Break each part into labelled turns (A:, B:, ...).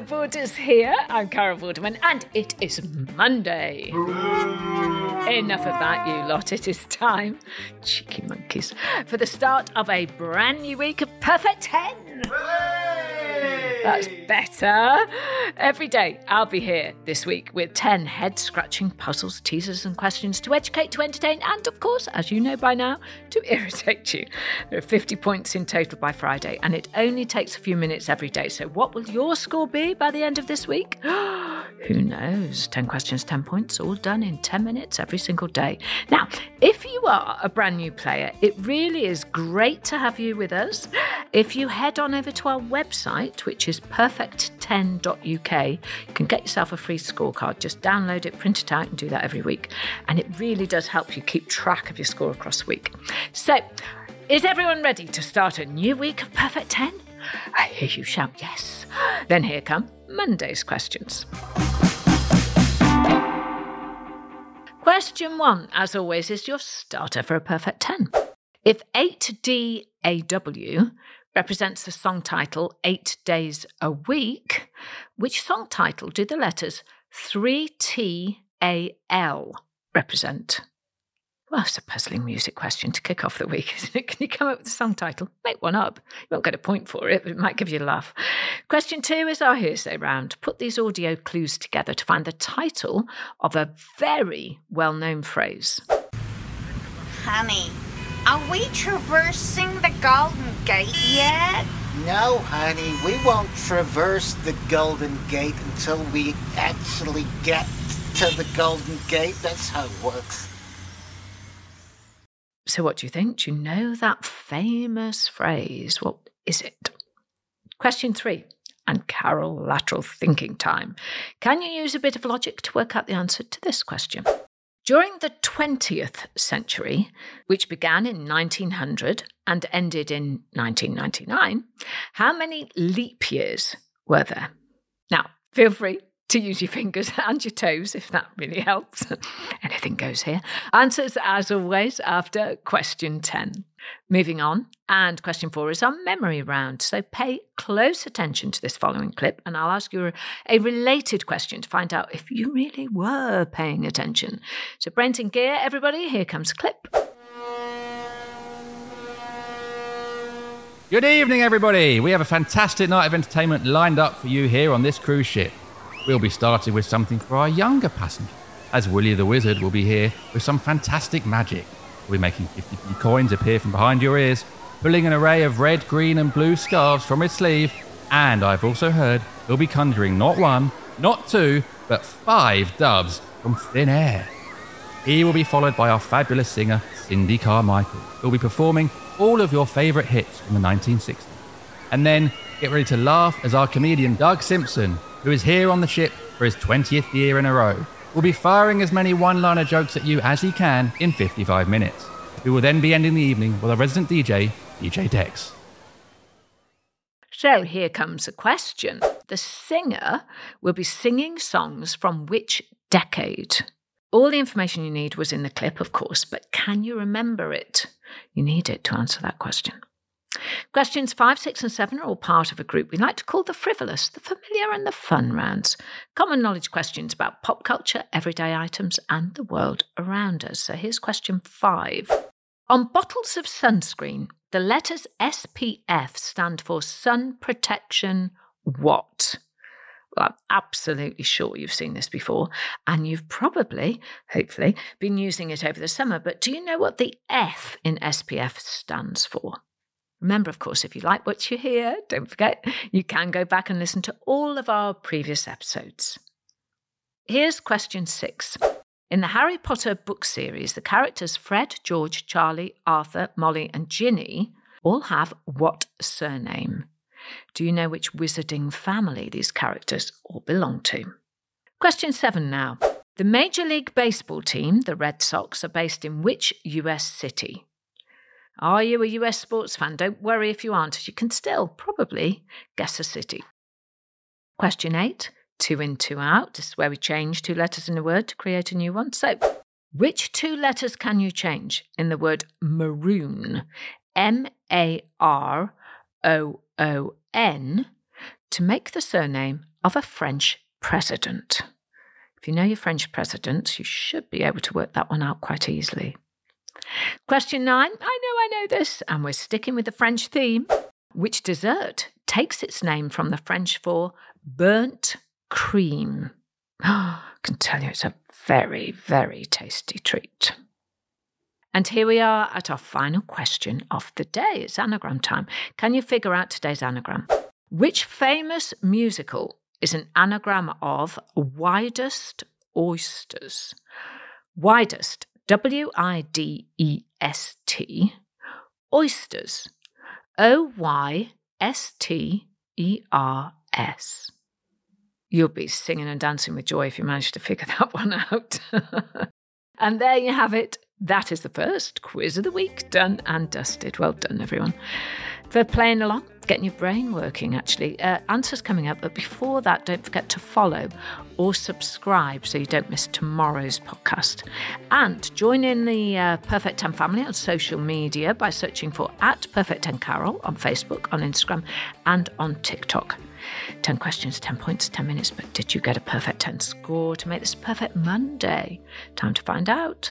A: Borders here. I'm Carol Vorderman, and it is Monday. Enough of that, you lot. It is time, cheeky monkeys, for the start of a brand new week of Perfect 10. That's better. Every day, I'll be here this week with 10 head scratching puzzles, teasers, and questions to educate, to entertain, and of course, as you know by now, to irritate you. There are 50 points in total by Friday, and it only takes a few minutes every day. So, what will your score be by the end of this week? Who knows? 10 questions, 10 points, all done in 10 minutes every single day. Now, if you are a brand new player, it really is great to have you with us. If you head on over to our website, which is perfect10.uk, you can get yourself a free scorecard. Just download it, print it out, and do that every week. And it really does help you keep track of your score across the week. So, is everyone ready to start a new week of Perfect 10? I hear you shout yes. Then here come Monday's questions. Question one, as always, is your starter for a perfect 10. If 8DAW represents the song title Eight Days a Week, which song title do the letters 3TAL represent? Well, it's a puzzling music question to kick off the week, isn't it? Can you come up with a song title? Make one up. You won't get a point for it, but it might give you a laugh. Question two is our hearsay round. Put these audio clues together to find the title of a very well known phrase.
B: Honey, are we traversing the Golden Gate yet?
C: No, honey, we won't traverse the Golden Gate until we actually get to the Golden Gate. That's how it works.
A: So, what do you think? Do you know that famous phrase? What is it? Question three, and Carol lateral thinking time. Can you use a bit of logic to work out the answer to this question? During the 20th century, which began in 1900 and ended in 1999, how many leap years were there? Now, feel free to use your fingers and your toes if that really helps. Anything goes here. Answers, as always, after question 10. Moving on, and question four is our memory round. So pay close attention to this following clip, and I'll ask you a related question to find out if you really were paying attention. So, brains in gear, everybody, here comes a clip.
D: Good evening, everybody. We have a fantastic night of entertainment lined up for you here on this cruise ship. We'll be starting with something for our younger passengers, as Willie the Wizard will be here with some fantastic magic. We'll be making 50p coins appear from behind your ears, pulling an array of red, green, and blue scarves from his sleeve, and I've also heard he'll be conjuring not one, not two, but five doves from thin air. He will be followed by our fabulous singer, Cindy Carmichael, who'll be performing all of your favourite hits from the 1960s. And then get ready to laugh as our comedian Doug Simpson, who is here on the ship for his 20th year in a row, will be firing as many one liner jokes at you as he can in 55 minutes. We will then be ending the evening with our resident DJ, DJ Dex.
A: So here comes a question. The singer will be singing songs from which decade? All the information you need was in the clip, of course, but can you remember it? You need it to answer that question. Questions five, six, and seven are all part of a group we like to call the frivolous, the familiar, and the fun rounds. Common knowledge questions about pop culture, everyday items, and the world around us. So here's question five. On bottles of sunscreen, the letters SPF stand for sun protection what? Well, I'm absolutely sure you've seen this before, and you've probably, hopefully, been using it over the summer. But do you know what the F in SPF stands for? Remember, of course, if you like what you hear, don't forget you can go back and listen to all of our previous episodes. Here's question six In the Harry Potter book series, the characters Fred, George, Charlie, Arthur, Molly, and Ginny all have what surname? Do you know which wizarding family these characters all belong to? Question seven now. The Major League Baseball team, the Red Sox, are based in which US city? Are you a US sports fan? Don't worry if you aren't, as you can still probably guess a city. Question eight two in, two out. This is where we change two letters in a word to create a new one. So, which two letters can you change in the word maroon? M A R O O N to make the surname of a French president. If you know your French president, you should be able to work that one out quite easily. Question nine I know I know this, and we're sticking with the French theme. Which dessert takes its name from the French for burnt cream? I can tell you it's a very, very tasty treat. And here we are at our final question of the day. It's anagram time. Can you figure out today's anagram? Which famous musical is an anagram of widest oysters? Widest, W I D E S T, oysters, O Y S T E R S. You'll be singing and dancing with joy if you manage to figure that one out. and there you have it. That is the first quiz of the week done and dusted. Well done, everyone, for playing along, getting your brain working, actually. Uh, answers coming up, but before that, don't forget to follow or subscribe so you don't miss tomorrow's podcast. And join in the uh, Perfect 10 family on social media by searching for at Perfect 10 Carol on Facebook, on Instagram, and on TikTok. 10 questions, 10 points, 10 minutes. But did you get a perfect 10 score to make this perfect Monday? Time to find out.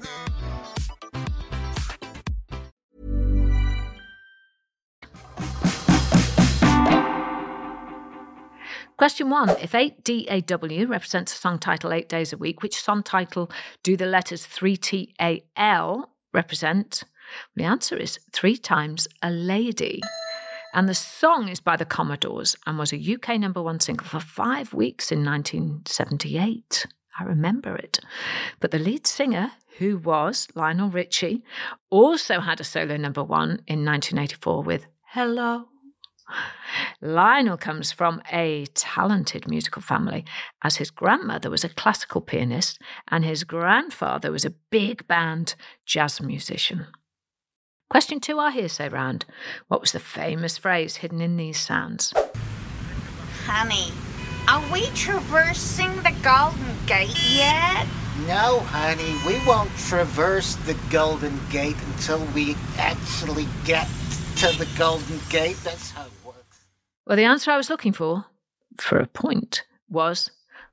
A: Question one If 8DAW represents a song title eight days a week, which song title do the letters 3TAL represent? The answer is three times a lady. And the song is by the Commodores and was a UK number one single for five weeks in 1978. I remember it. But the lead singer, who was Lionel Richie, also had a solo number one in 1984 with Hello. Lionel comes from a talented musical family, as his grandmother was a classical pianist and his grandfather was a big band jazz musician. Question two, our hearsay round. What was the famous phrase hidden in these sounds?
B: Honey, are we traversing the Golden Gate yet?
C: No, honey, we won't traverse the Golden Gate until we actually get to the Golden Gate. That's how it works.
A: Well, the answer I was looking for, for a point, was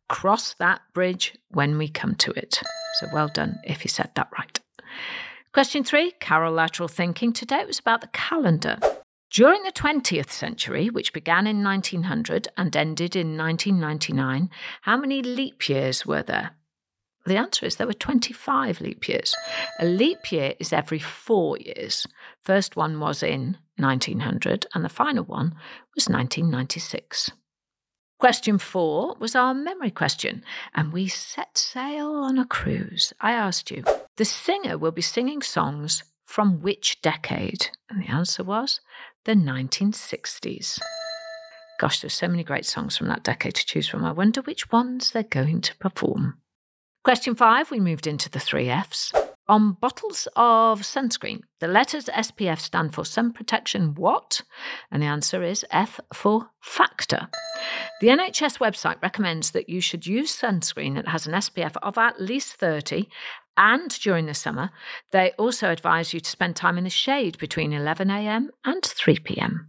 A: cross that bridge when we come to it. So well done if you said that right. Question three Carol Lateral Thinking. Today it was about the calendar. During the 20th century, which began in 1900 and ended in 1999, how many leap years were there? The answer is there were 25 leap years. A leap year is every four years. First one was in 1900, and the final one was 1996. Question four was our memory question, and we set sail on a cruise. I asked you, the singer will be singing songs from which decade? And the answer was the 1960s. Gosh, there's so many great songs from that decade to choose from. I wonder which ones they're going to perform. Question five, we moved into the three F's. On bottles of sunscreen, the letters SPF stand for sun protection what? And the answer is F for factor. The NHS website recommends that you should use sunscreen that has an SPF of at least 30 and during the summer, they also advise you to spend time in the shade between 11am and 3pm.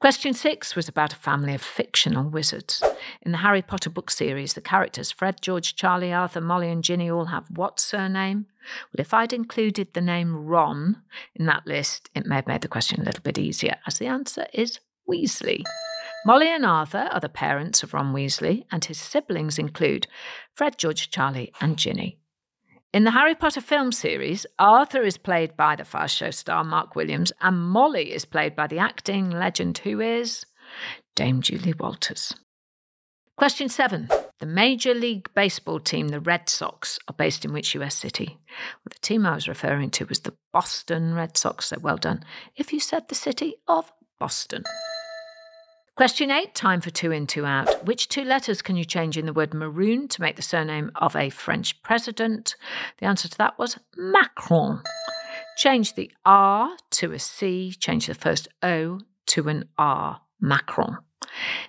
A: Question six was about a family of fictional wizards. In the Harry Potter book series, the characters Fred, George, Charlie, Arthur, Molly, and Ginny all have what surname? Well, if I'd included the name Ron in that list, it may have made the question a little bit easier, as the answer is Weasley. Molly and Arthur are the parents of Ron Weasley, and his siblings include Fred, George, Charlie, and Ginny. In the Harry Potter film series, Arthur is played by the fast show star Mark Williams, and Molly is played by the acting legend who is Dame Julie Walters. Question seven. The Major League Baseball team, the Red Sox, are based in which US city? Well, the team I was referring to was the Boston Red Sox, so well done if you said the city of Boston. Question eight, time for two in, two out. Which two letters can you change in the word maroon to make the surname of a French president? The answer to that was Macron. Change the R to a C, change the first O to an R, Macron.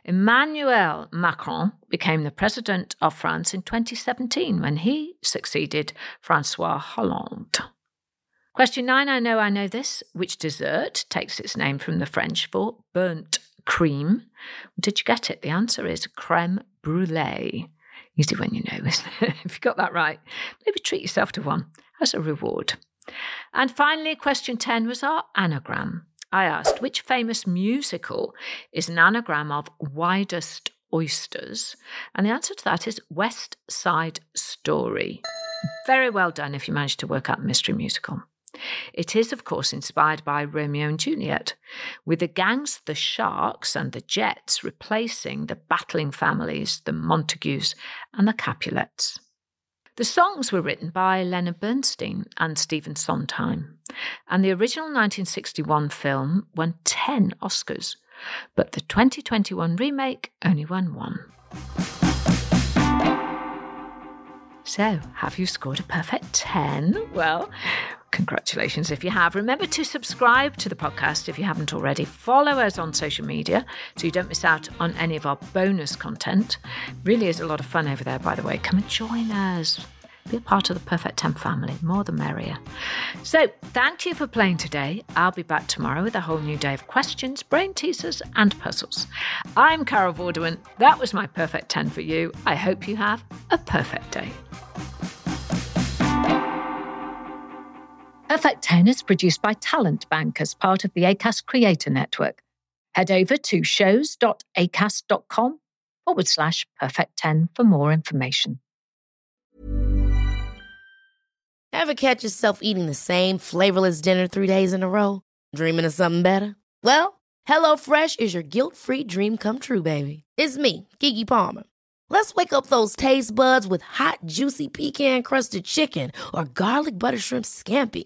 A: Emmanuel Macron became the president of France in 2017 when he succeeded Francois Hollande. Question nine I know I know this. Which dessert takes its name from the French for burnt cream. Did you get it? The answer is creme brulee. Easy when you know, isn't it? if you got that right, maybe treat yourself to one as a reward. And finally, question 10 was our anagram. I asked, which famous musical is an anagram of widest oysters? And the answer to that is West Side Story. Very well done if you managed to work out mystery musical. It is, of course, inspired by Romeo and Juliet, with the gangs, the Sharks, and the Jets replacing the battling families, the Montagues, and the Capulets. The songs were written by Leonard Bernstein and Stephen Sondheim, and the original 1961 film won 10 Oscars, but the 2021 remake only won one. So, have you scored a perfect 10? Well, Congratulations if you have. Remember to subscribe to the podcast if you haven't already. Follow us on social media so you don't miss out on any of our bonus content. Really is a lot of fun over there, by the way. Come and join us. Be a part of the Perfect 10 family. More the merrier. So, thank you for playing today. I'll be back tomorrow with a whole new day of questions, brain teasers, and puzzles. I'm Carol Vorderman. That was my Perfect 10 for you. I hope you have a perfect day.
E: Perfect 10 is produced by Talent Bank as part of the ACAST Creator Network. Head over to shows.acast.com forward slash perfect 10 for more information.
F: Ever catch yourself eating the same flavorless dinner three days in a row? Dreaming of something better? Well, HelloFresh is your guilt free dream come true, baby. It's me, Keke Palmer. Let's wake up those taste buds with hot, juicy pecan crusted chicken or garlic butter shrimp scampi.